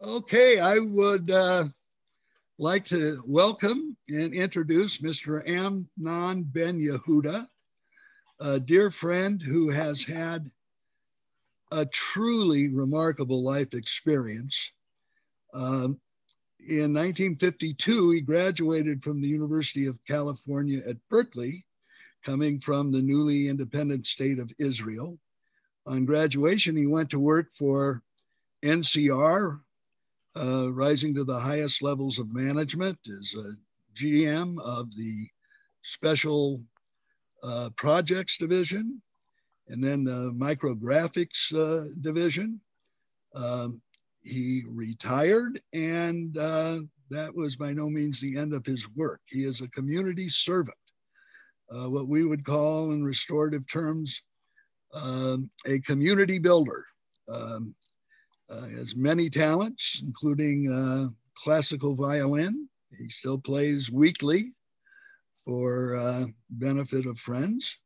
Okay, I would uh, like to welcome and introduce Mr. Amnon Ben Yehuda, a dear friend who has had a truly remarkable life experience. Um, in 1952, he graduated from the University of California at Berkeley, coming from the newly independent state of Israel. On graduation, he went to work for NCR, uh, rising to the highest levels of management as a GM of the Special uh, Projects Division and then the Micrographics uh, Division. Um, he retired, and uh, that was by no means the end of his work. He is a community servant, uh, what we would call in restorative terms um, a community builder. Um, uh, has many talents, including uh, classical violin. He still plays weekly for uh, benefit of friends.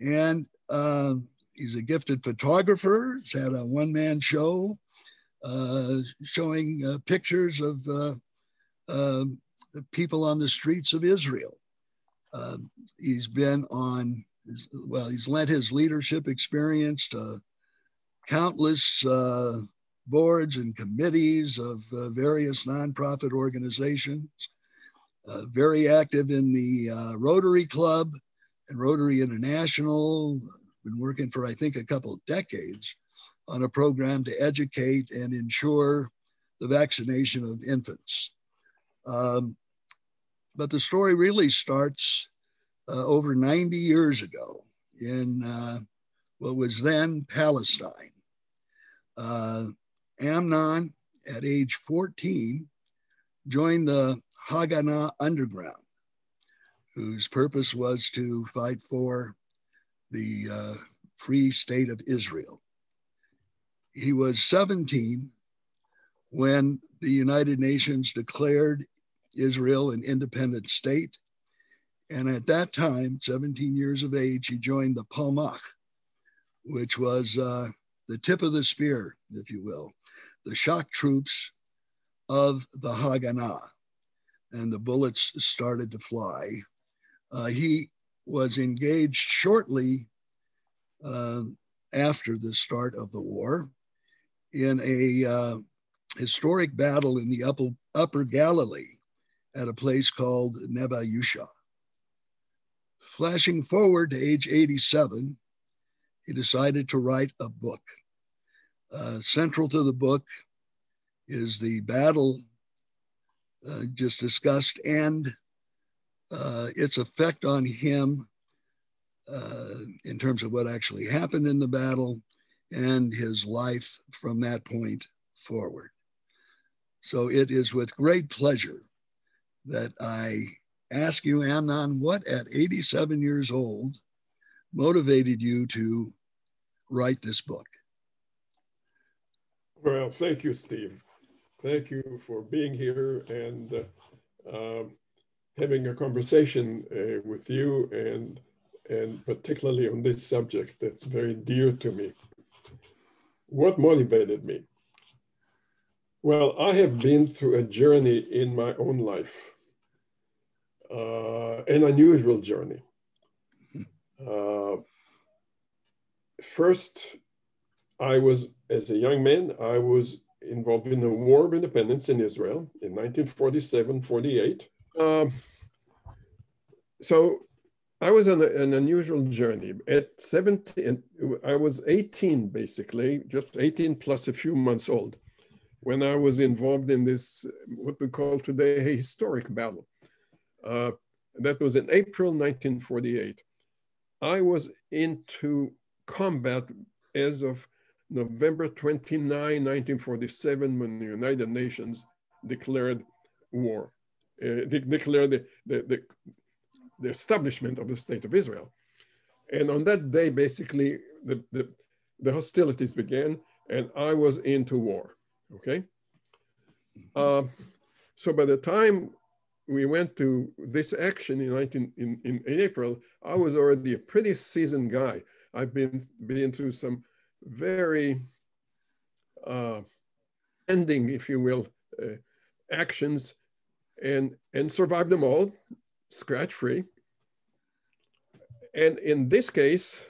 And uh, he's a gifted photographer. He's had a one-man show uh, showing uh, pictures of um, people on the streets of Israel. Um, he's been on, well, he's lent his leadership experience to countless boards and committees of uh, various nonprofit organizations, uh, very active in the uh, Rotary Club and Rotary International, been working for, I think, a couple decades on a program to educate and ensure the vaccination of infants. Um, but the story really starts uh, over 90 years ago in uh, what was then Palestine. Uh, Amnon, at age 14, joined the Haganah Underground, whose purpose was to fight for the uh, free state of Israel. He was 17 when the United Nations declared Israel an independent state. And at that time, 17 years of age, he joined the Palmach, which was uh, the tip of the spear, if you will, the shock troops of the Haganah, and the bullets started to fly. Uh, he was engaged shortly uh, after the start of the war in a uh, historic battle in the upper, upper Galilee at a place called Nebi Yusha. Flashing forward to age 87, he decided to write a book. Uh, central to the book is the battle uh, just discussed and uh, its effect on him uh, in terms of what actually happened in the battle and his life from that point forward. So it is with great pleasure that I ask you, Amnon, what at 87 years old motivated you to write this book? Well, thank you, Steve. Thank you for being here and uh, having a conversation uh, with you and and particularly on this subject that's very dear to me. What motivated me? Well, I have been through a journey in my own life, uh, an unusual journey. Uh, first, I was, as a young man, I was involved in the War of Independence in Israel in 1947 48. Um, so I was on a, an unusual journey. At 17, I was 18 basically, just 18 plus a few months old, when I was involved in this, what we call today a historic battle. Uh, that was in April 1948. I was into combat as of November 29, 1947, when the United Nations declared war, uh, de declared the, the, the, the, establishment of the State of Israel. And on that day, basically, the, the, the hostilities began, and I was into war, okay? Uh, so by the time we went to this action in, 19, in, in, in April, I was already a pretty seasoned guy. I've been, been through some very uh, demanding, if you will, uh, actions and, and survived them all scratch free. And in this case,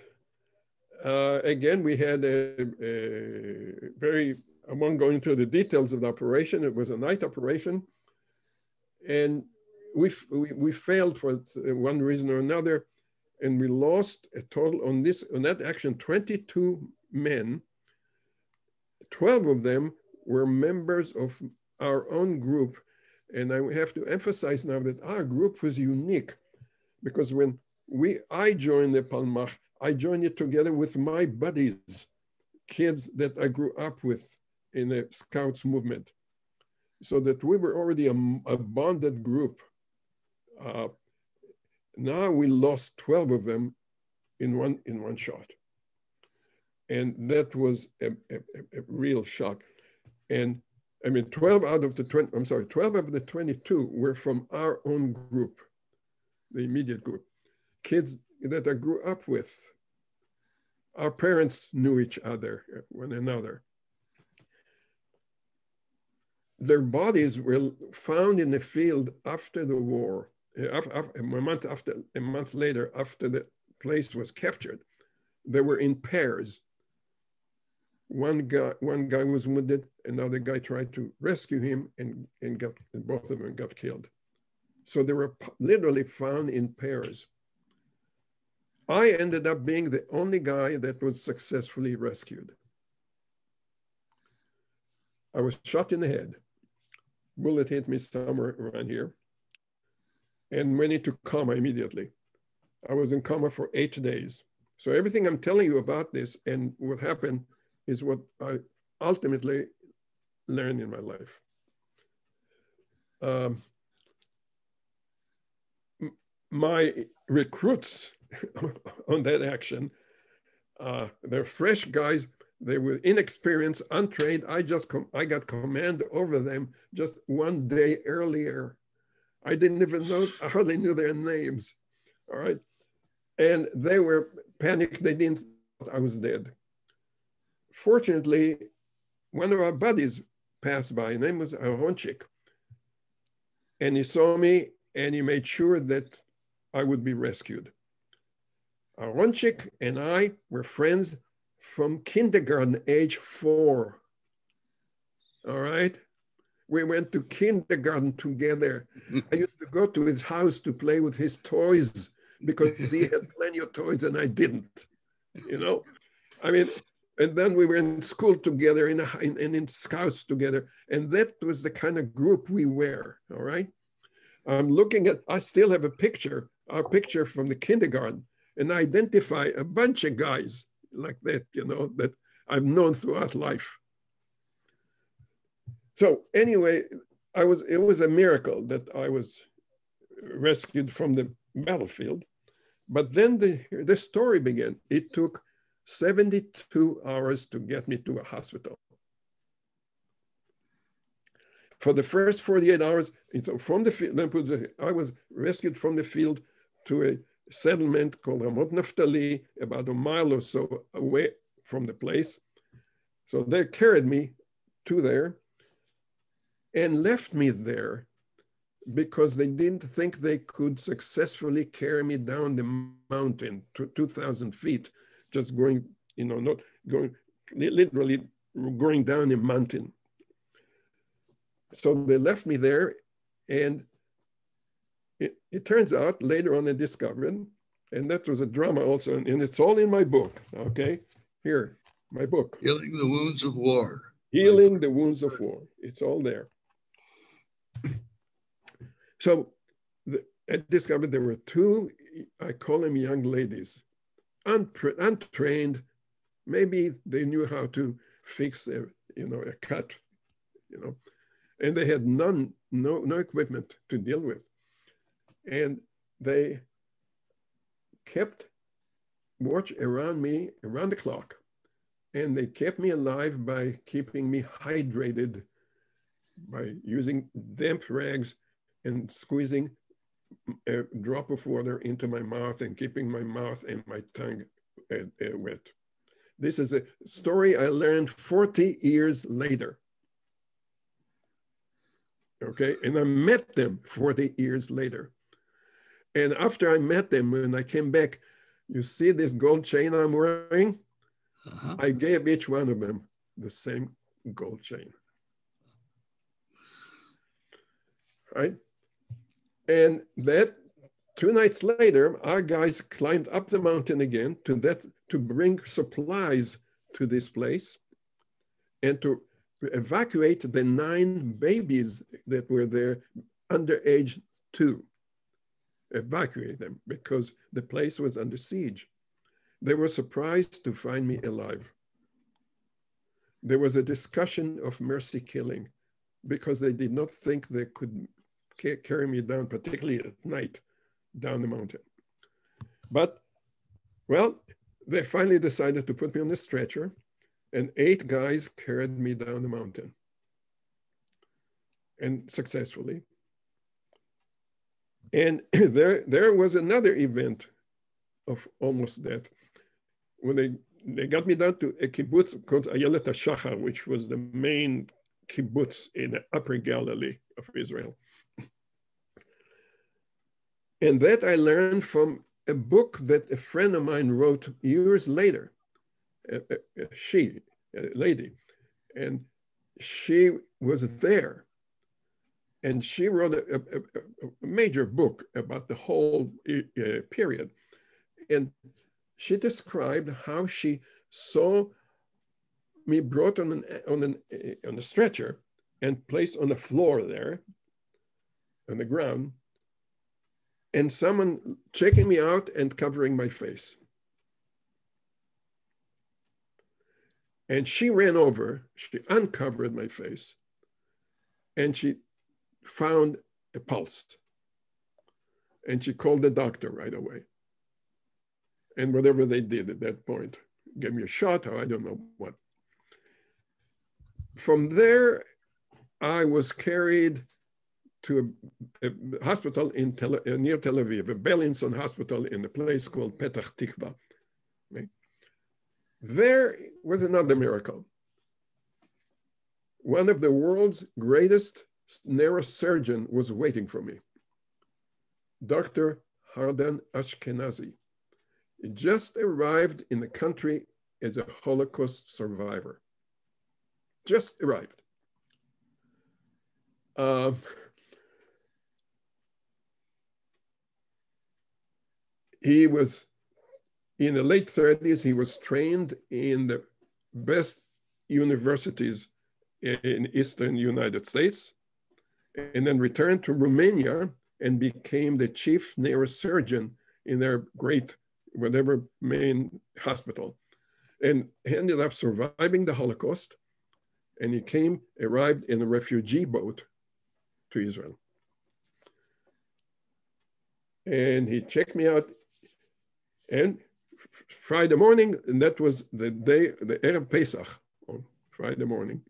uh, again, we had a, a, very, I won't go into the details of the operation. It was a night operation. And we, we, we failed for one reason or another. And we lost a total on this, on that action, 22 men. 12 of them were members of our own group. And I have to emphasize now that our group was unique because when we I joined the Palmach, I joined it together with my buddies, kids that I grew up with in the Scouts movement. So that we were already a, a bonded group. Uh, now we lost 12 of them in one, in one shot. And that was a, a, a real shock. And I mean, 12 out of the 20, I'm sorry, 12 of the 22 were from our own group, the immediate group. Kids that I grew up with. Our parents knew each other, uh, one another. Their bodies were found in the field after the war, uh, a month after, a month later, after the place was captured. They were in pairs. One guy, one guy was wounded, another guy tried to rescue him and, and, got, and both of them got killed. So they were literally found in pairs. I ended up being the only guy that was successfully rescued. I was shot in the head. Bullet hit me somewhere around here and went into coma immediately. I was in coma for eight days. So everything I'm telling you about this and what happened is what I ultimately learned in my life. Um, my recruits on that action. Uh, they're fresh guys. They were inexperienced, untrained. I just I got command over them just one day earlier. I didn't even know. I hardly knew their names. All right, and they were panicked. They didn't. Thought I was dead. Fortunately, one of our buddies passed by. His name was Aronchik, and he saw me, and he made sure that I would be rescued. Aronchik and I were friends from kindergarten, age four. All right. We went to kindergarten together. I used to go to his house to play with his toys because he had plenty of toys and I didn't. You know, I mean, and then we were in school together in, a, in, in scouts together, and that was the kind of group we were. All right. I'm looking at. I still have a picture, our picture from the kindergarten and I identify a bunch of guys like that, you know, that I've known throughout life. So anyway, I was it was a miracle that I was rescued from the battlefield. But then the, the story began. It took 72 hours to get me to a hospital. For the first 48 hours, from the field, I was rescued from the field to a settlement called Ramot Naftali, about a mile or so away from the place. So they carried me to there and left me there because they didn't think they could successfully carry me down the mountain to 2,000 feet, just going, you know, not going, literally going down a mountain. So they left me there and it, it turns out later on I discovered, and that was a drama also, and it's all in my book, okay? Here, my book. Healing the Wounds of War. Healing the Wounds of War. It's all there. so the, I discovered there were two, I call them young ladies, untra untrained. Maybe they knew how to fix a, you know, a cut, you know, and they had none, no, no equipment to deal with. And they kept watch around me around the clock. And they kept me alive by keeping me hydrated by using damp rags and squeezing a drop of water into my mouth and keeping my mouth and my tongue uh, uh, wet. This is a story I learned 40 years later. Okay, and I met them 40 years later. And after I met them, when I came back, you see this gold chain I'm wearing? Uh-huh. I gave each one of them the same gold chain. Right? And that two nights later, our guys climbed up the mountain again to that to bring supplies to this place and to evacuate the nine babies that were there under age two. Evacuate them because the place was under siege. They were surprised to find me alive. There was a discussion of mercy killing because they did not think they could carry me down, particularly at night, down the mountain. But, well, they finally decided to put me on a stretcher, and eight guys carried me down the mountain. And successfully. And there, there was another event of almost death. When they, they got me down to a kibbutz called Ayelet HaShachar, which was the main kibbutz in the upper Galilee of Israel. And that I learned from a book that a friend of mine wrote years later. A, a, a she, a lady, and she was there. And she wrote a, a major book about the whole uh, period. And she described how she saw me brought on an, on, an, on a stretcher and placed on the floor there, on the ground, and someone checking me out and covering my face. And she ran over, she uncovered my face, and she found a pulse. And she called the doctor right away. And whatever they did at that point, gave me a shot or I don't know what. From there, I was carried to a, a hospital in Tel, uh, near Tel Aviv, a Beilinson hospital in a place called Petach Tikva. There was another miracle. One of the world's greatest neurosurgeon was waiting for me. Dr. Hardan Ashkenazi. He just arrived in the country as a Holocaust survivor. Just arrived. Uh, he was in the late 30s, he was trained in the best universities in Eastern United States, and then returned to Romania and became the chief neurosurgeon in their great, whatever main hospital, and ended up surviving the Holocaust. And he came, arrived in a refugee boat to Israel. And he checked me out and Friday morning, and that was the day, the Erev Pesach, on Friday morning.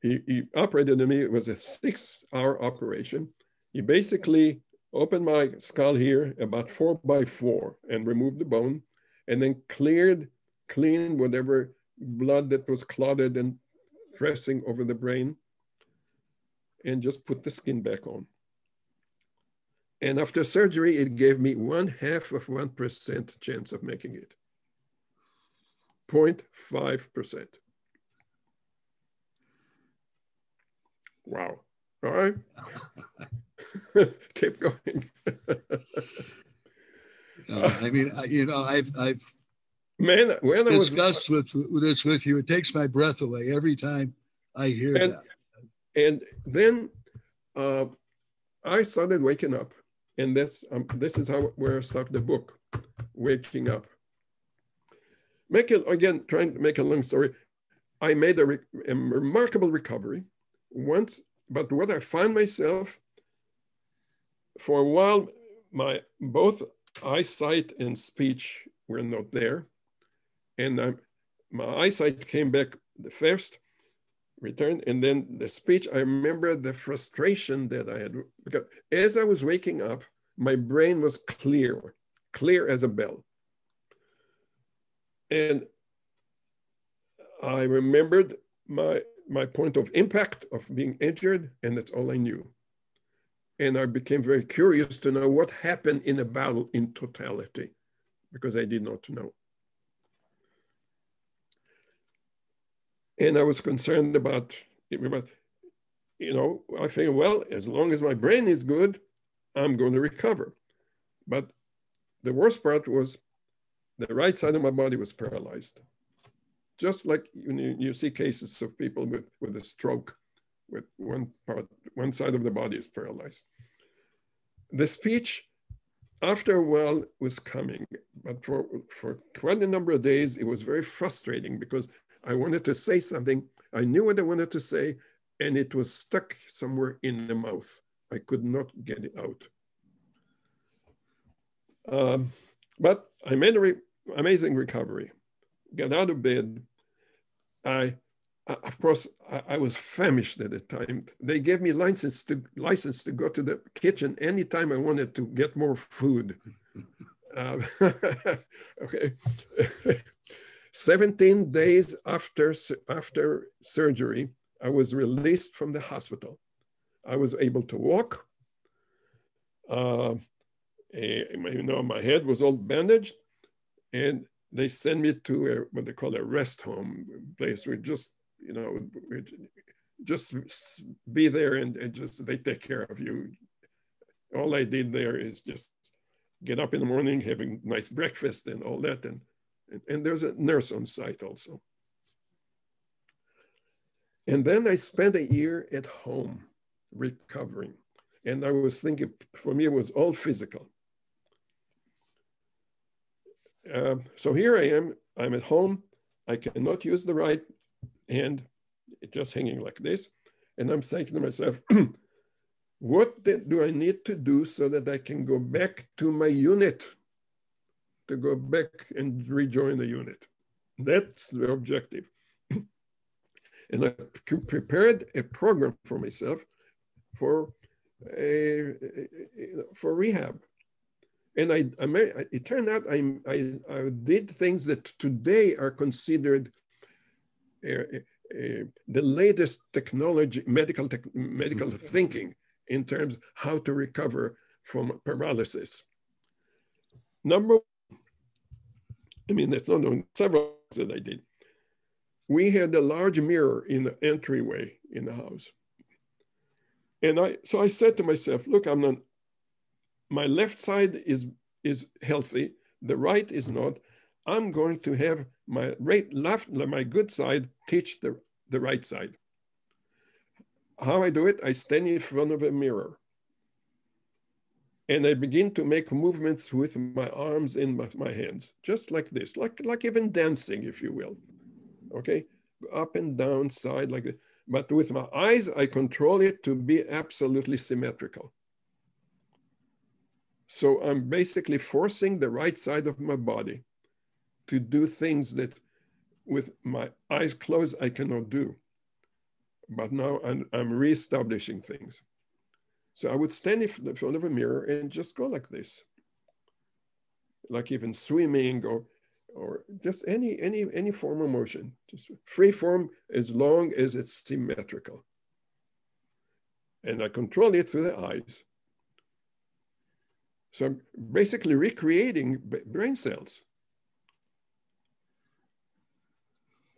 He, he operated on me, it was a six hour operation. He basically opened my skull here about four by four and removed the bone and then cleared, cleaned whatever blood that was clotted and dressing over the brain and just put the skin back on. And after surgery, it gave me one half of 1% chance of making it. 0.5%. Wow. All right. Keep going. uh, I mean, you know, I've, I've Man, when I discussed was, with, with this with you, it takes my breath away every time I hear and, that. And then uh, I started waking up and that's, um, this is how where I start the book, Waking Up. Make it, again, trying to make a long story, I made a, re a remarkable recovery once, but what I found myself, for a while, my both eyesight and speech were not there. And I, my eyesight came back the first, returned, and then the speech, I remember the frustration that I had, because as I was waking up, my brain was clear, clear as a bell. And I remembered my, my point of impact of being injured, and that's all I knew. And I became very curious to know what happened in a battle in totality, because I did not know. And I was concerned about, you know, I think, well, as long as my brain is good, I'm going to recover. But the worst part was the right side of my body was paralyzed. Just like you, you see cases of people with, with a stroke, with one part, one side of the body is paralyzed. The speech, after a while, was coming, but for, for quite a number of days, it was very frustrating because I wanted to say something. I knew what I wanted to say, and it was stuck somewhere in the mouth. I could not get it out. Um, but I made an re amazing recovery. Got out of bed. I, of course, I, I, was famished at the time. They gave me license to license to go to the kitchen anytime I wanted to get more food. uh, okay. 17 days after, after surgery, I was released from the hospital. I was able to walk. Uh, you know, my head was all bandaged, and they sent me to a, what they call a rest home place. We just, you know, just be there and, and just they take care of you. All I did there is just get up in the morning, having nice breakfast and all that, and and there's a nurse on site also. And then I spent a year at home recovering. And I was thinking, for me, it was all physical. Uh, so here I am, I'm at home. I cannot use the right hand, just hanging like this. And I'm saying to myself, what do I need to do so that I can go back to my unit, to go back and rejoin the unit? That's the objective. and I prepared a program for myself for a, for rehab and I, I may, it turned out I, I, I, did things that today are considered uh, uh, the latest technology, medical, tech, medical mm-hmm. thinking in terms how to recover from paralysis. Number, I mean, that's not only several that I did. We had a large mirror in the entryway in the house. And I, so I said to myself, look, I'm not, my left side is, is healthy, the right is not. I'm going to have my right left, my good side teach the, the right side. How I do it, I stand in front of a mirror and I begin to make movements with my arms and my, hands, just like this, like, like even dancing, if you will. Okay, up and down, side like that. But with my eyes, I control it to be absolutely symmetrical. So I'm basically forcing the right side of my body to do things that with my eyes closed, I cannot do. But now I'm, I'm reestablishing things. So I would stand in front of a mirror and just go like this. Like even swimming or, or just any, any, any form of motion, just free form as long as it's symmetrical. And I control it through the eyes. So I'm basically recreating brain cells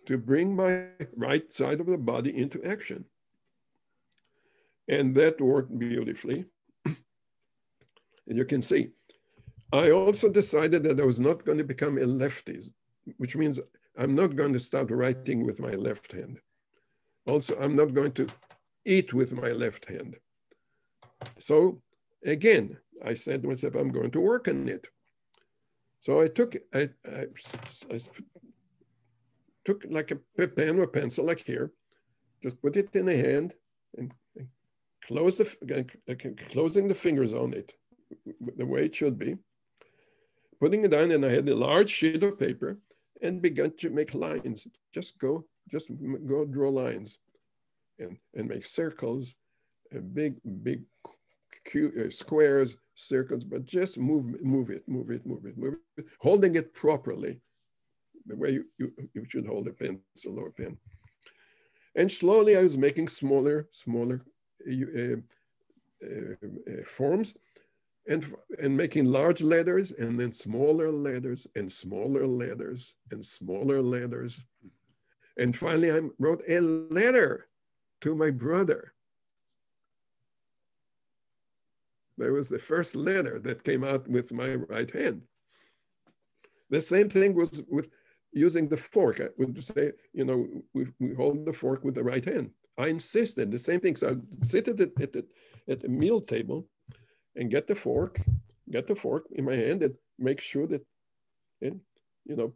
to bring my right side of the body into action. And that worked beautifully. and you can see, I also decided that I was not going to become a lefty, which means I'm not going to start writing with my left hand. Also, I'm not going to eat with my left hand. So again, I said to myself, I'm going to work on it. So I took, I, I, I took like a pen or pencil like here, just put it in a hand and, and close the, closing the fingers on it the way it should be, putting it down and I had a large sheet of paper and began to make lines. Just go, just go draw lines and, and make circles, a big, big uh, squares, circles, but just move, move it, move it, move it, move it, holding it properly, the way you, you, you should hold a pencil or a pen. And slowly I was making smaller, smaller uh, uh, Uh, uh, uh, forms and, and making large letters and then smaller letters and smaller letters and smaller letters. And finally I wrote a letter to my brother. That was the first letter that came out with my right hand. The same thing was with using the fork. I would say, you know, we, we hold the fork with the right hand. I insisted the same thing. So I sit at the, at the, at the meal table and get the fork, get the fork in my hand and make sure that, and you know,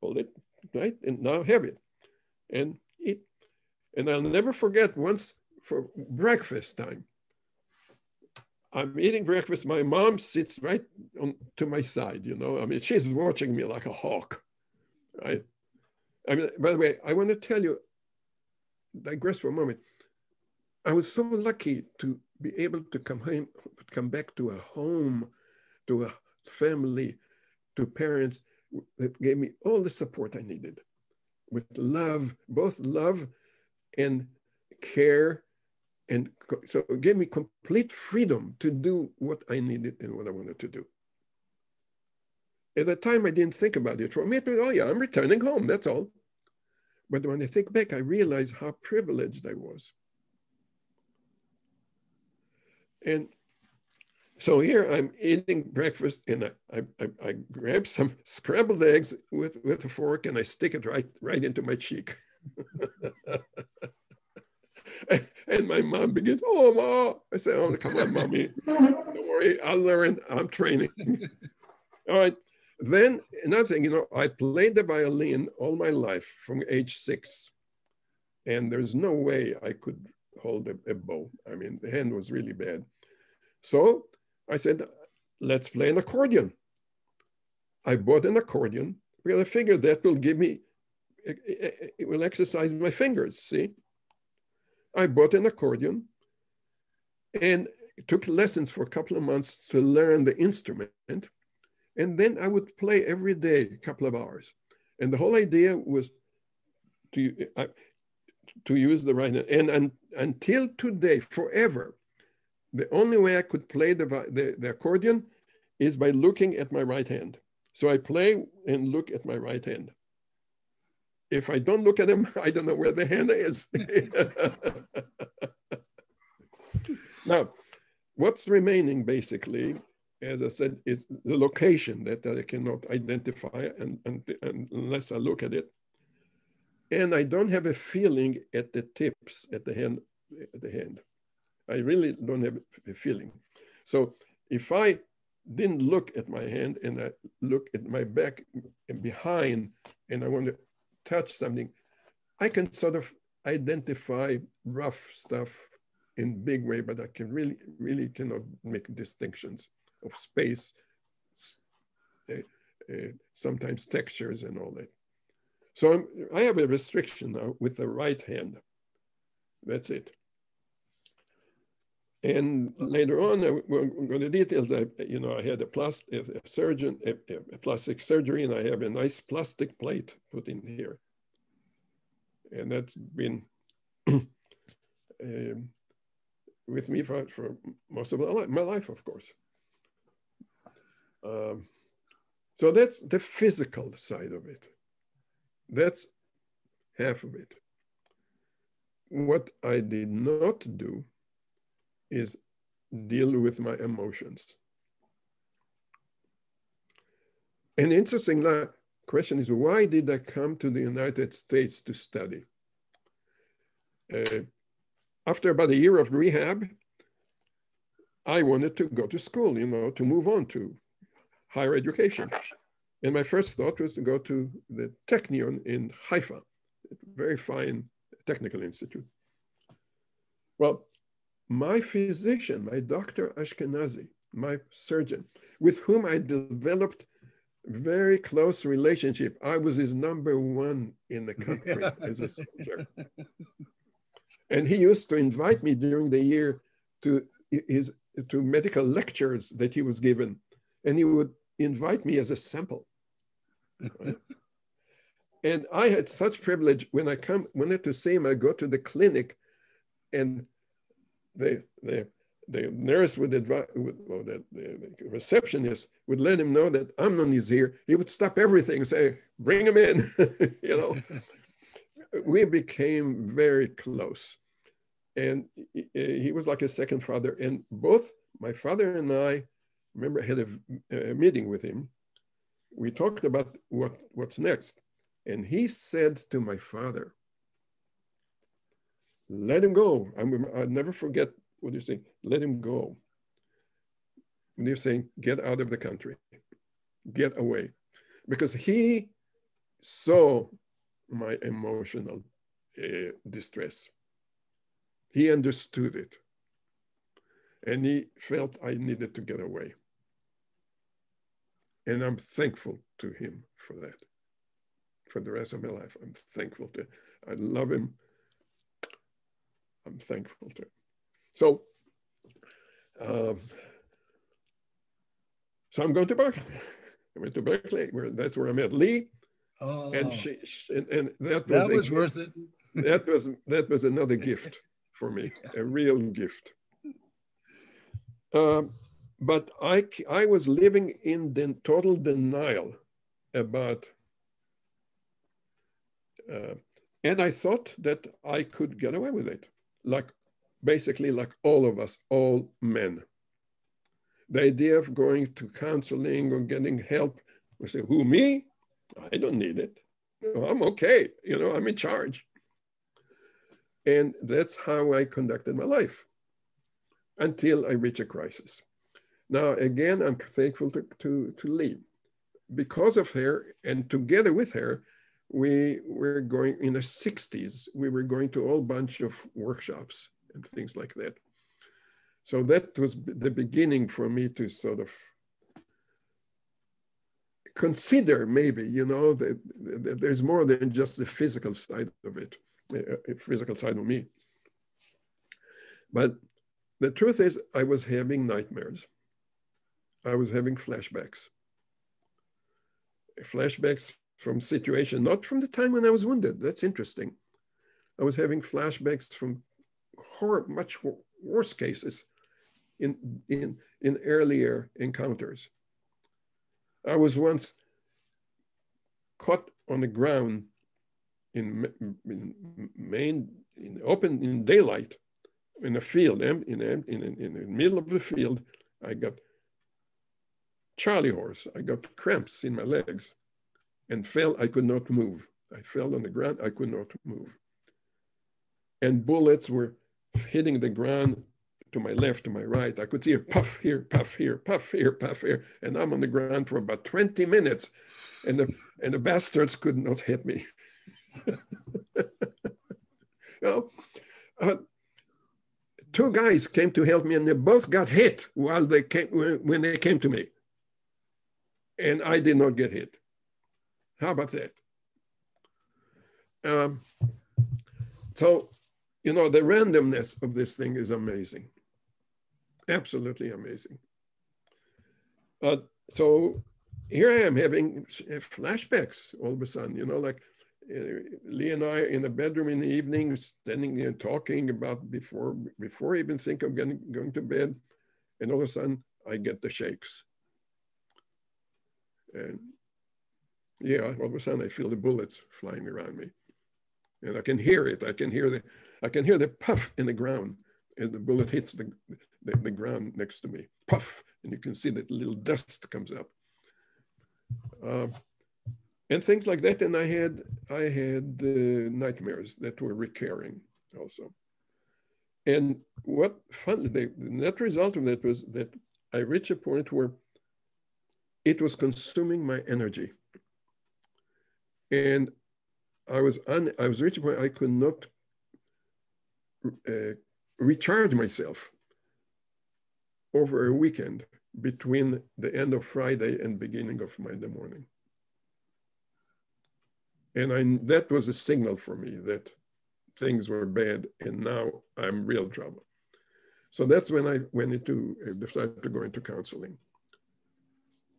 hold it right and now have it and eat. And I'll never forget once for breakfast time. I'm eating breakfast. My mom sits right on to my side. You know, I mean, she's watching me like a hawk. Right. I mean, by the way, I want to tell you, digress for a moment. I was so lucky to be able to come home, come back to a home, to a family, to parents that gave me all the support I needed with love, both love and care. And so it gave me complete freedom to do what I needed and what I wanted to do. At the time, I didn't think about it. For me, it was, oh yeah, I'm returning home, that's all. But when I think back, I realize how privileged I was. And so here I'm eating breakfast and I, I, I, grab some scrambled eggs with, with a fork and I stick it right, right into my cheek. and my mom begins, oh, mom. I say, oh, come on, mommy. Don't worry, I'll learn. I'm training. All right. Then another thing, you know, I played the violin all my life from age six. And there's no way I could hold a, a bow. I mean, the hand was really bad. So I said, let's play an accordion. I bought an accordion because I figured that will give me, it, it will exercise my fingers, see? I bought an accordion and took lessons for a couple of months to learn the instrument. And then I would play every day, a couple of hours. And the whole idea was to, uh, to use the right hand. And, and until today, forever, the only way I could play the, the, the accordion is by looking at my right hand. So I play and look at my right hand. If I don't look at him, I don't know where the hand is. now, what's remaining basically, as I said, is the location that I cannot identify and, and, and unless I look at it. And I don't have a feeling at the tips, at the hand, at the hand. I really don't have a feeling. So if I didn't look at my hand and I look at my back and behind and I want to touch something, I can sort of identify rough stuff in big way, but I can really, really cannot make distinctions of space, uh, uh, sometimes textures and all that. So I'm, I have a restriction now with the right hand. That's it. And later on, I won't go to details. I, you know, I had a, plastic, a surgeon, a, a, plastic surgery, and I have a nice plastic plate put in here. And that's been um, with me for, for most of my life, my life of course. Um, so that's the physical side of it. That's half of it. What I did not do is deal with my emotions. An interesting question is why did I come to the United States to study? Uh, after about a year of rehab, I wanted to go to school, you know, to move on to higher education. And my first thought was to go to the Technion in Haifa, very fine technical institute. Well, my physician, my Dr. Ashkenazi, my surgeon, with whom I developed very close relationship. I was his number one in the country as a soldier. And he used to invite me during the year to his to medical lectures that he was given. And he would invite me as a sample. And I had such privilege when I come, When wanted to see him, I go to the clinic and the, the, the nurse would advise, well, the, the, receptionist would let him know that Amnon is here. He would stop everything and say, bring him in, you know. we became very close. And he was like a second father. And both my father and I, remember, I had a, a meeting with him. We talked about what, what's next. And he said to my father, let him go. I'm, I'll never forget what you say. Let him go. And you're saying, get out of the country, get away. Because he saw my emotional uh, distress. He understood it. And he felt I needed to get away. And I'm thankful to him for that for the rest of my life. I'm thankful to. I love him. I'm thankful to. Him. So, um, so I'm going to Berkeley. I went to Berkeley. Where that's where I met Lee, oh. and she, and, and that was that was worth it. that was that was another gift for me, a real gift. Um, but I I was living in the total denial about uh, and I thought that I could get away with it, like basically like all of us, all men. The idea of going to counseling or getting help, we say, who, me? I don't need it. I'm okay. You know, I'm in charge. And that's how I conducted my life until I reach a crisis. Now, again, I'm thankful to, to, to Lee. Because of her and together with her, we were going in the 60s, we were going to a whole bunch of workshops and things like that. So that was the beginning for me to sort of consider maybe, you know, that, that there's more than just the physical side of it, a physical side of me. But the truth is, I was having nightmares. I was having flashbacks. Flashbacks from situation, not from the time when I was wounded. That's interesting. I was having flashbacks from horror, much worse cases in, in, in earlier encounters. I was once caught on the ground in, in main, in open, in daylight, in a field, in, in, in, in the middle of the field. I got Charlie horse. I got cramps in my legs and fell. I could not move. I fell on the ground. I could not move. And bullets were hitting the ground to my left, to my right. I could see a puff here, puff here, puff here, puff here. And I'm on the ground for about 20 minutes. And the, and the bastards could not hit me. you know, uh, two guys came to help me and they both got hit while they came, when they came to me. And I did not get hit. How about that? Um, so, you know, the randomness of this thing is amazing. Absolutely amazing. Uh, so here I am having flashbacks all of a sudden, you know, like uh, Lee and I in the bedroom in the evening, standing and talking about before before I even think of getting, going to bed, and all of a sudden I get the shakes. And yeah, all of a sudden I feel the bullets flying around me. And I can hear it. I can hear the I can hear the puff in the ground as the bullet hits the, the, the ground next to me. Puff, and you can see that little dust comes up. Uh, and things like that. And I had I had uh, nightmares that were recurring also. And what fun the net result of that was that I reached a point where it was consuming my energy and I was un, I was reaching a point I could not uh, recharge myself over a weekend between the end of Friday and beginning of Monday morning. And I, that was a signal for me that things were bad and now I'm real trouble. So that's when I went into, decided to go into counseling.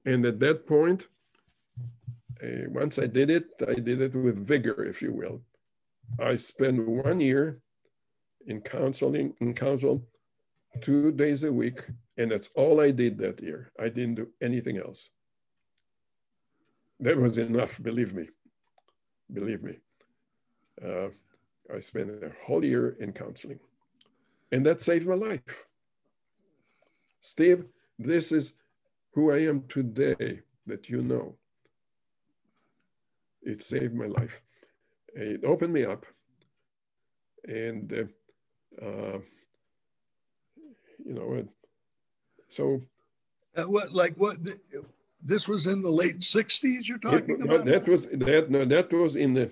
And at that point, uh, once I did it, I did it with vigor, if you will. I spent one year in counseling, in counsel, two days a week, and that's all I did that year. I didn't do anything else. That was enough, believe me. Believe me. Uh, I spent a whole year in counseling, and that saved my life. Steve, this is who I am today that you know. It saved my life. It opened me up. And, uh, uh, you know, so. Uh, what, like what, this was in the late 60s you're talking it, about? That was, that, no, that was in the,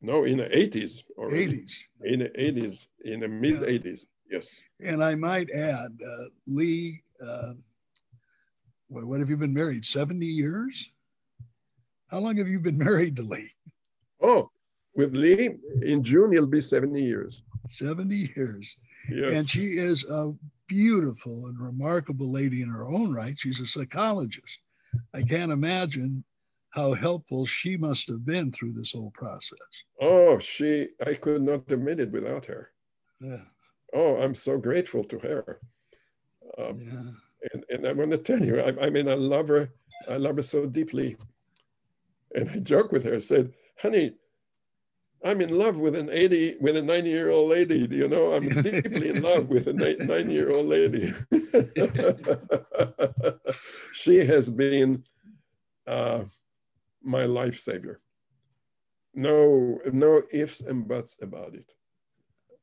no, in the 80s already. 80s. In the 80s, in the mid yeah. 80s, yes. And I might add, uh, Lee, uh, what, what have you been married? 70 years? How long have you been married to Lee? Oh, with Lee, in June, it'll be 70 years. 70 years. Yes. And she is a beautiful and remarkable lady in her own right. She's a psychologist. I can't imagine how helpful she must have been through this whole process. Oh, she, I could not have made it without her. Yeah. Oh, I'm so grateful to her. Um, yeah and, and I want to tell you, I, I, mean, I love her. I love her so deeply. And I joke with her, I said, honey, I'm in love with an 80, with a 90 year old lady. Do you know, I'm deeply in love with a 90 year old lady. she has been uh, my life savior. No, no ifs and buts about it.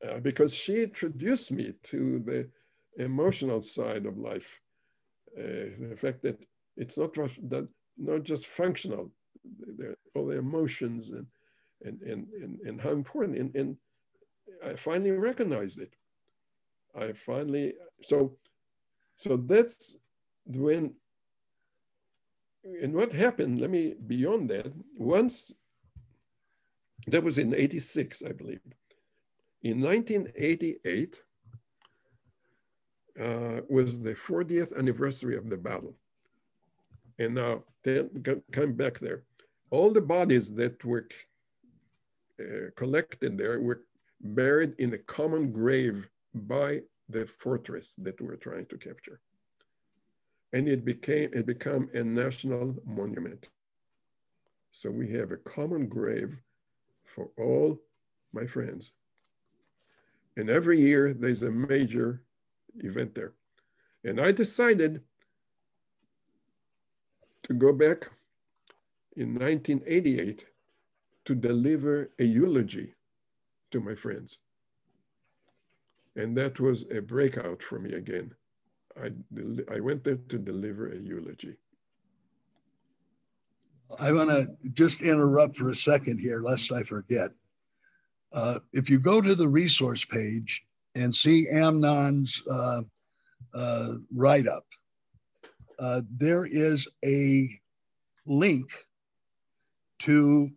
Uh, because she introduced me to the emotional side of life uh, the fact that it's not that, not just functional, all the emotions and, and, and, and, and how important. And, and I finally recognized it. I finally, so, so that's when, and what happened, let me, beyond that, once, that was in 86, I believe. In 1988, uh, was the 40th anniversary of the battle. And now, come back there. All the bodies that were uh, collected there were buried in a common grave by the fortress that we were trying to capture. And it became it became a national monument. So we have a common grave for all my friends. And every year there's a major event there. And I decided to go back in 1988 to deliver a eulogy to my friends. And that was a breakout for me again. I, I went there to deliver a eulogy. I want to just interrupt for a second here, lest I forget. Uh, if you go to the resource page and see Amnon's uh, uh, write up, uh, there is a link to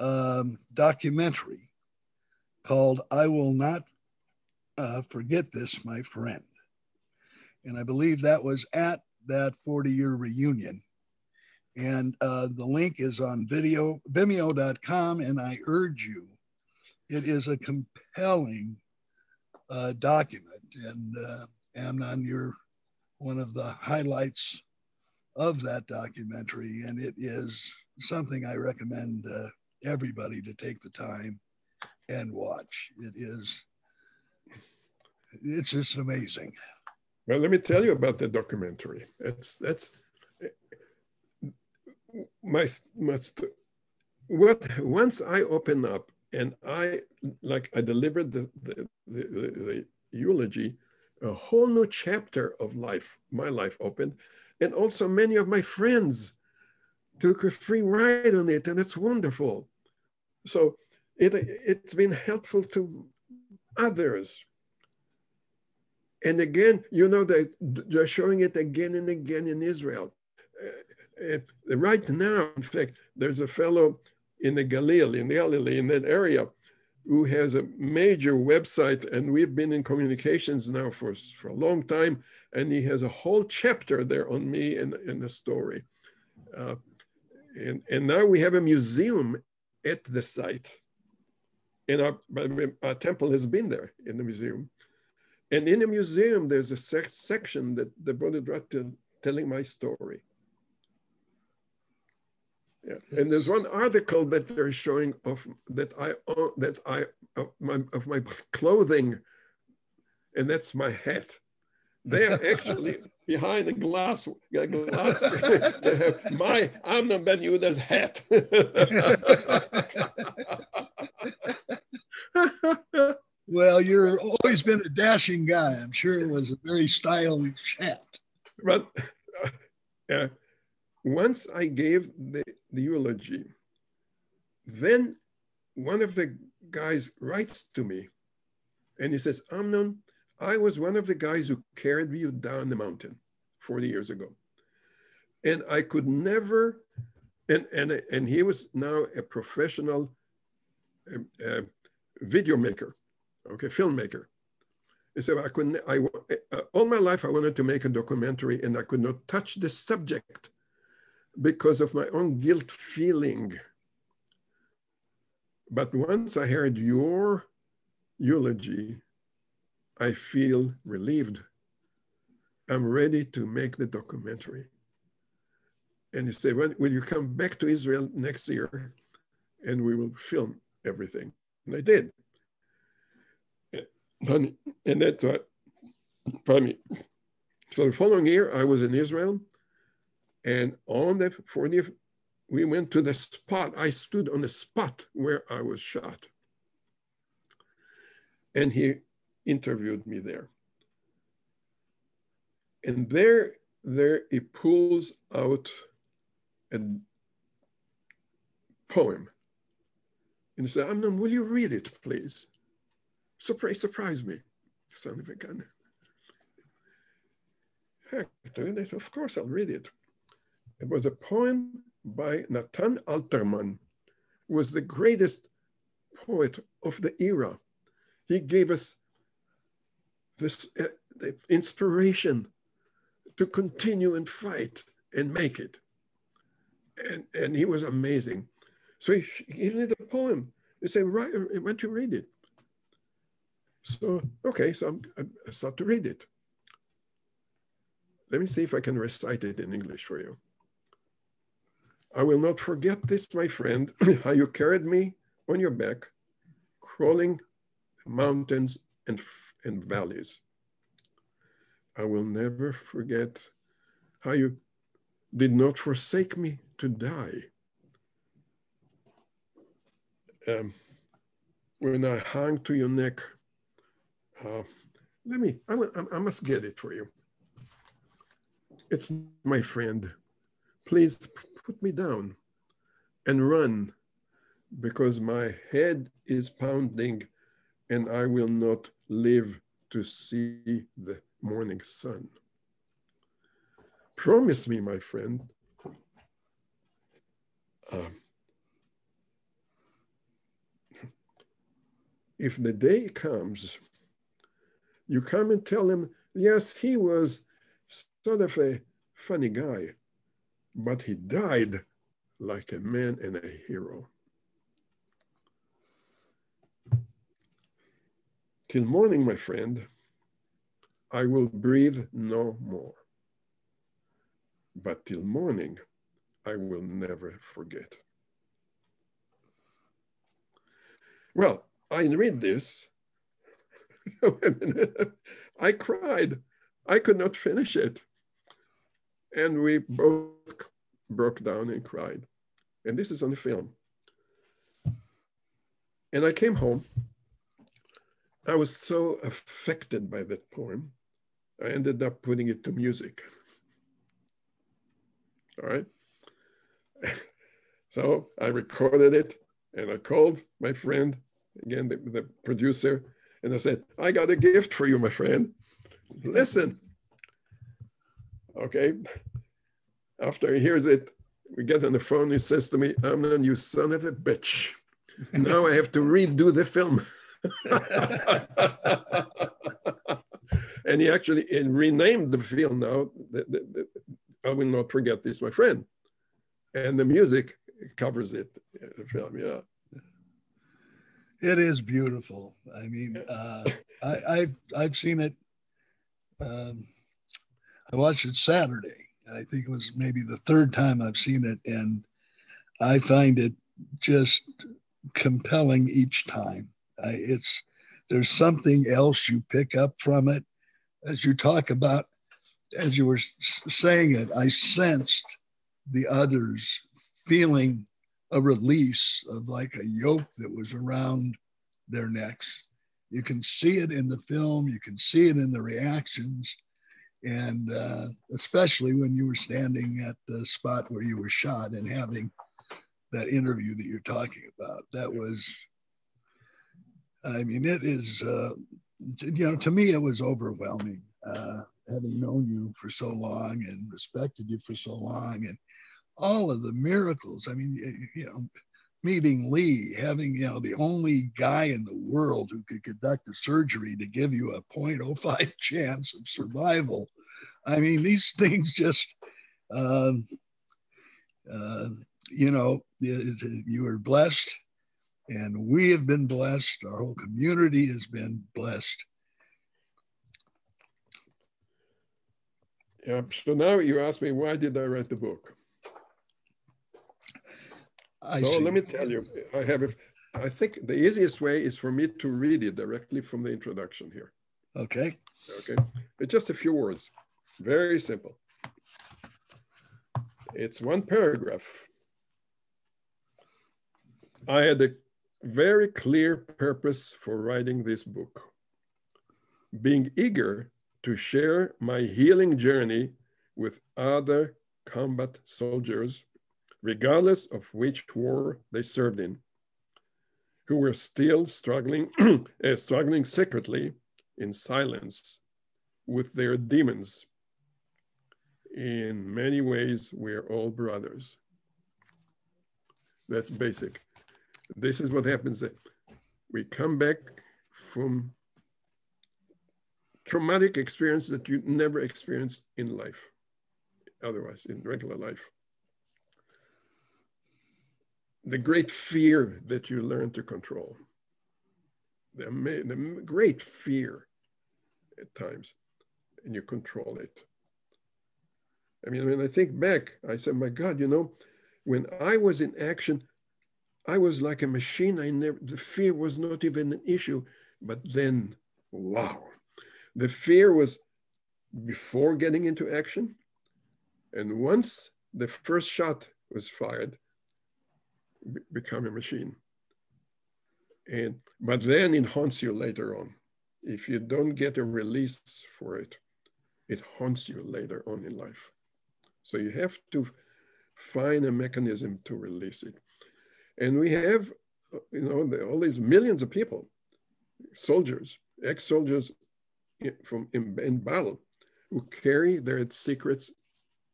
a um, documentary called I Will Not uh, Forget This, My Friend. And I believe that was at that 40 year reunion. And uh, the link is on video, vimeo.com. And I urge you, it is a compelling uh, document. And uh, Amnon, you're one of the highlights of that documentary. And it is something I recommend uh, everybody to take the time and watch. It is, it's just amazing. Well, let me tell you about the documentary. It's that's my must. What once I open up and I like I delivered the the, the, the, eulogy, a whole new chapter of life, my life opened, and also many of my friends took a free ride on it, and it's wonderful. So it it's been helpful to others. And again, you know, they, they're showing it again and again in Israel. Uh, uh, right now, in fact, there's a fellow in the Galilee, in Galilee, in that area, who has a major website, and we've been in communications now for, for a long time, and he has a whole chapter there on me and, in the story. Uh, And, and now we have a museum at the site. And our, our temple has been there in the museum. And in the museum, there's a sec section that the Bodhisattva telling my story. Yeah. And there's one article that they're showing of that I that I of my, of my clothing, and that's my hat. They are actually behind the glass. glass they have my Amnon Ben Yahuda's hat. well, you're always been a dashing guy. I'm sure it was a very stylish hat. But uh, once I gave the, the eulogy, then one of the guys writes to me and he says, Amnon, I was one of the guys who carried you down the mountain 40 years ago. And I could never, and, and, and he was now a professional uh, video maker, okay, filmmaker. He said, I couldn't, I, uh, all my life I wanted to make a documentary and I could not touch the subject because of my own guilt feeling. But once I heard your eulogy, I feel relieved. I'm ready to make the documentary. And he said, well, will you come back to Israel next year and we will film everything? And I did. And that's what, pardon me. So the following year, I was in Israel and on the 40th, we went to the spot. I stood on the spot where I was shot. And he interviewed me there. And there, there he pulls out a poem. And he said, Amnon, will you read it, please? Surprise, surprise me, son of a gun. Of course, I'll read it. It was a poem by Natan Alterman, who was the greatest poet of the era. He gave us this uh, inspiration to continue and fight and make it. And, and he was amazing. So he, he me the poem. He said, right, I went to read it. So, okay, so I'm, I start to read it. Let me see if I can recite it in English for you. I will not forget this, my friend, how you carried me on your back, crawling mountains and, and valleys. I will never forget how you did not forsake me to die. Um, when I hung to your neck, uh, let me, I, I must get it for you. It's my friend. Please put me down and run because my head is pounding and I will not live to see the morning sun. Promise me, my friend, uh, if the day comes, you come and tell him, yes, he was sort of a funny guy, but he died like a man and a hero. Till morning, my friend, I will breathe no more. But till morning, I will never forget. Well, I read this. I cried. I could not finish it. And we both broke down and cried. And this is on the film. And I came home. I was so affected by that poem, I ended up putting it to music. All right. so I recorded it and I called my friend, again, the, the producer, and I said, I got a gift for you, my friend. Listen, Okay. After he hears it, we get on the phone. He says to me, Amnon, you son of a bitch. now I have to redo the film. and he actually renamed the film now. The, the, the, I will not forget this, my friend. and the music covers it. The film, yeah. It is beautiful. I mean, uh, I, I've I've seen it. Um, I watched it Saturday. I think it was maybe the third time I've seen it, and I find it just compelling each time. I, it's there's something else you pick up from it as you talk about as you were saying it i sensed the others feeling a release of like a yoke that was around their necks you can see it in the film you can see it in the reactions and uh, especially when you were standing at the spot where you were shot and having that interview that you're talking about that was I mean, it is, uh, you know, to me, it was overwhelming. Uh, having known you for so long and respected you for so long, and all of the miracles. I mean, you know, meeting Lee, having, you know, the only guy in the world who could conduct the surgery to give you a 0.05 chance of survival. I mean, these things just, um, uh, you know, you, are blessed and we have been blessed. Our whole community has been blessed. Yeah. So now you ask me, why did I write the book? I so see. let me tell you, I have, a, I think the easiest way is for me to read it directly from the introduction here. Okay. Okay. It's just a few words. Very simple. It's one paragraph. I had a very clear purpose for writing this book. Being eager to share my healing journey with other combat soldiers, regardless of which war they served in, who were still struggling, uh, struggling secretly in silence with their demons. In many ways, we're all brothers. That's basic this is what happens. We come back from traumatic experience that you never experienced in life, otherwise, in regular life. The great fear that you learn to control, the, the great fear at times, and you control it. I mean, when I think back, I said, my God, you know, when I was in action, I was like a machine. I never, the fear was not even an issue. But then, wow, the fear was before getting into action. And once the first shot was fired, become a machine. And but then it haunts you later on. If you don't get a release for it, it haunts you later on in life. So you have to find a mechanism to release it. And we have, you know, all these millions of people, soldiers, ex-soldiers from in, in battle, who carry their secrets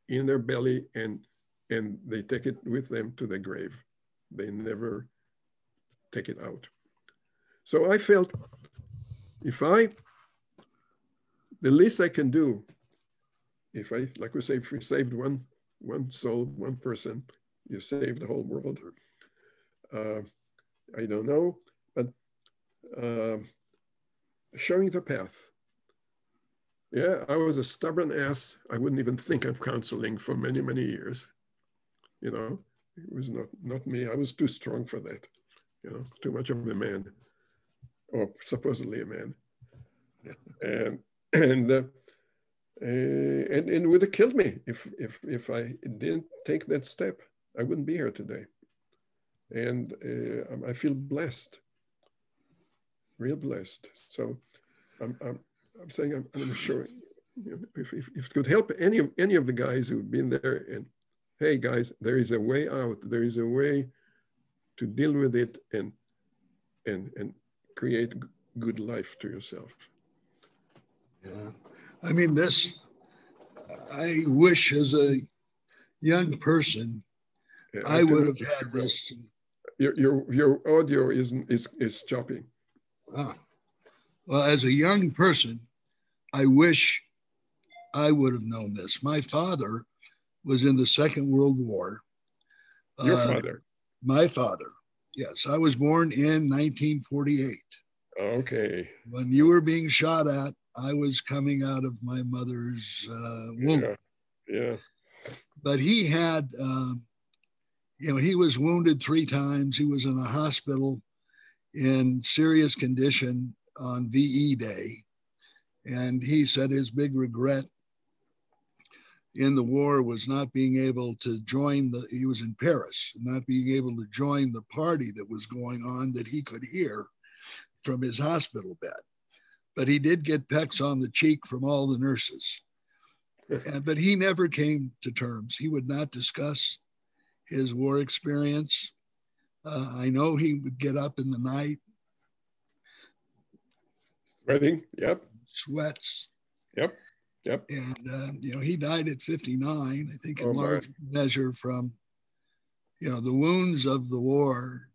in their belly and and they take it with them to the grave. They never take it out. So I felt if I, the least I can do, if I, like we say, if we saved one, one soul, one person, you save the whole world uh, I don't know, but uh, showing the path. Yeah, I was a stubborn ass. I wouldn't even think of counseling for many, many years. You know, it was not, not me. I was too strong for that. You know, too much of a man, or supposedly a man. and and uh, uh, and, and would have killed me if if if I didn't take that step. I wouldn't be here today and uh, I feel blessed, real blessed. So I'm, I'm, I'm saying I'm, I'm sure you if, if, if, it could help any of any of the guys who've been there and hey guys, there is a way out. There is a way to deal with it and and and create good life to yourself. Yeah, I mean this. I wish as a young person, yeah, I, I would have had this your your, your audio is is is choppy. Ah. Well, as a young person, I wish I would have known this. My father was in the Second World War, Your uh, father. My father. Yes, I was born in 1948. Okay. When you were being shot at, I was coming out of my mother's uh, womb. Yeah. yeah. But he had, um, you know, he was wounded three times. He was in a hospital in serious condition on VE Day. And he said his big regret in the war was not being able to join the, he was in Paris, not being able to join the party that was going on that he could hear from his hospital bed. But he did get pecks on the cheek from all the nurses. and, but he never came to terms. He would not discuss his war experience. Uh, I know he would get up in the night. Sweating, yep. Sweats. Yep, yep. And, uh, you know, he died at 59, I think in oh, large measure from, you know, the wounds of the war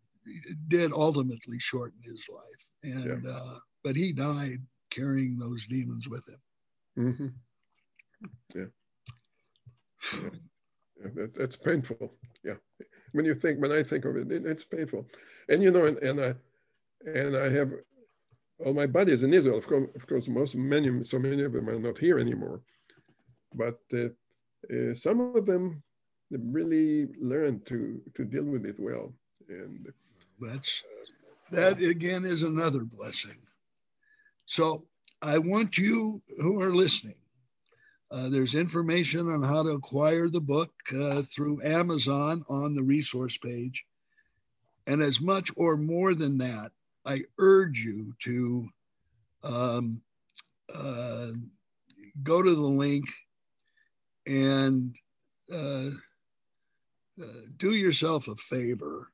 did ultimately shorten his life. And, yeah. uh, but he died carrying those demons with him. Mm-hmm. Yeah. yeah. yeah that, that's painful. Yeah. When you think, when I think of it, it it's painful. And, you know, and, and I, and I have all my buddies in Israel. Of course, of course, most many, so many of them are not here anymore. But uh, uh, some of them really learned to to deal with it well. And that's that again is another blessing. So I want you who are listening. Uh, there's information on how to acquire the book uh, through Amazon on the resource page. And as much or more than that, I urge you to um, uh, go to the link and uh, uh, do yourself a favor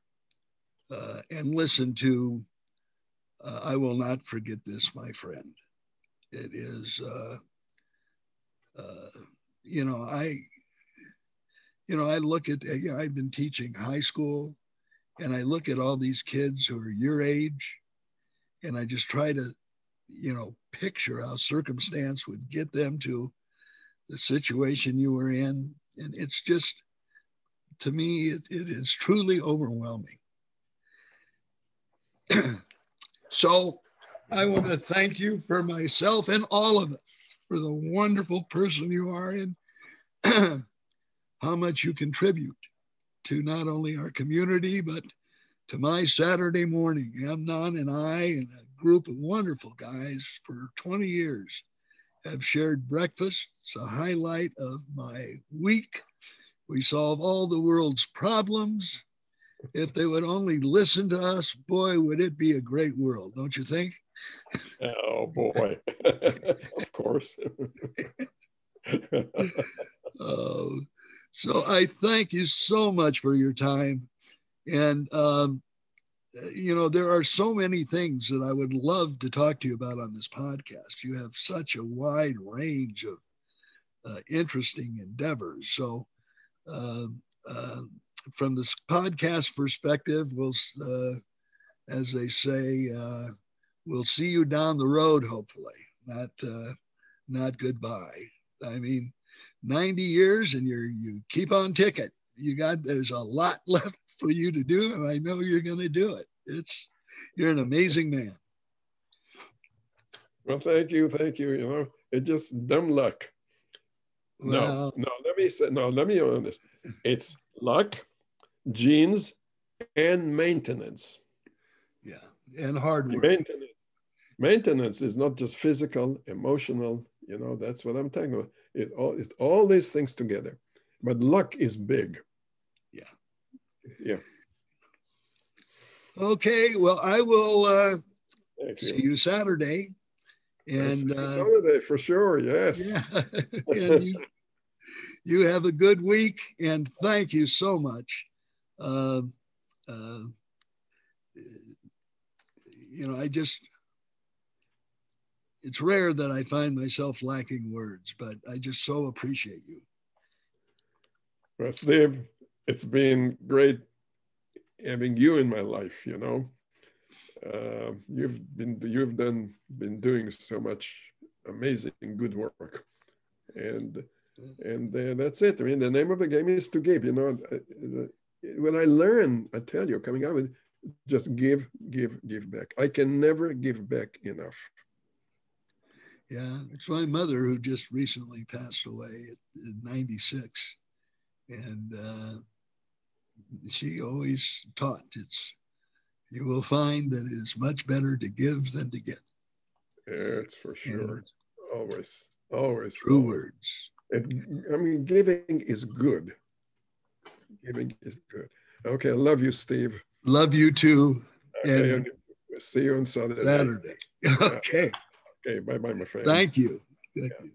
uh, and listen to uh, I Will Not Forget This, My Friend. It is, uh, you know, I, you know, I look at, you know, I've been teaching high school and I look at all these kids who are your age and I just try to, you know, picture how circumstance would get them to the situation you were in. And it's just, to me, it, it is truly overwhelming. so I want to thank you for myself and all of us for the wonderful person you are and how much you contribute to not only our community, but to my Saturday morning. Amnon and I and a group of wonderful guys for 20 years have shared breakfast. It's a highlight of my week. We solve all the world's problems. If they would only listen to us, boy, would it be a great world, don't you think? Oh, boy. of course. uh, so I thank you so much for your time. And, um, you know, there are so many things that I would love to talk to you about on this podcast. You have such a wide range of uh, interesting endeavors. So, uh, uh, from this podcast perspective, we'll, uh, as they say, uh, we'll see you down the road. Hopefully, not uh, not goodbye. I mean, 90 years and you're you keep on ticking. You got there's a lot left for you to do, and I know you're going to do it. It's you're an amazing man. Well, thank you, thank you. You know, it's just dumb luck. Well, no, no. Let me say no. Let me be honest. It's luck, genes, and maintenance. Yeah, and hard work. Maintenance. Maintenance is not just physical, emotional. You know, that's what I'm talking about. It all it all these things together. But luck is big. Yeah. Yeah. Okay, well, I will uh, see you Saturday. And uh, Saturday for sure, yes. Yeah. you, you have a good week, and thank you so much. Uh, uh, you know, I just, it's rare that I find myself lacking words, but I just so appreciate you. Well, Steve, it's been great having you in my life. You know, uh, you've been you've done been doing so much amazing good work, and and uh, that's it. I mean, the name of the game is to give. You know, what I learn, I tell you, coming out with just give, give, give back. I can never give back enough. Yeah, it's my mother who just recently passed away at, at 96. And uh, she always taught it's, you will find that it is much better to give than to get. That's for sure. always, always. True always. words. I mean, giving is good. Giving is good. Okay, I love you, Steve. Love you too. Okay, and see you on Saturday. Saturday. Okay. Okay, bye bye, my friend. Thank you. Thank you.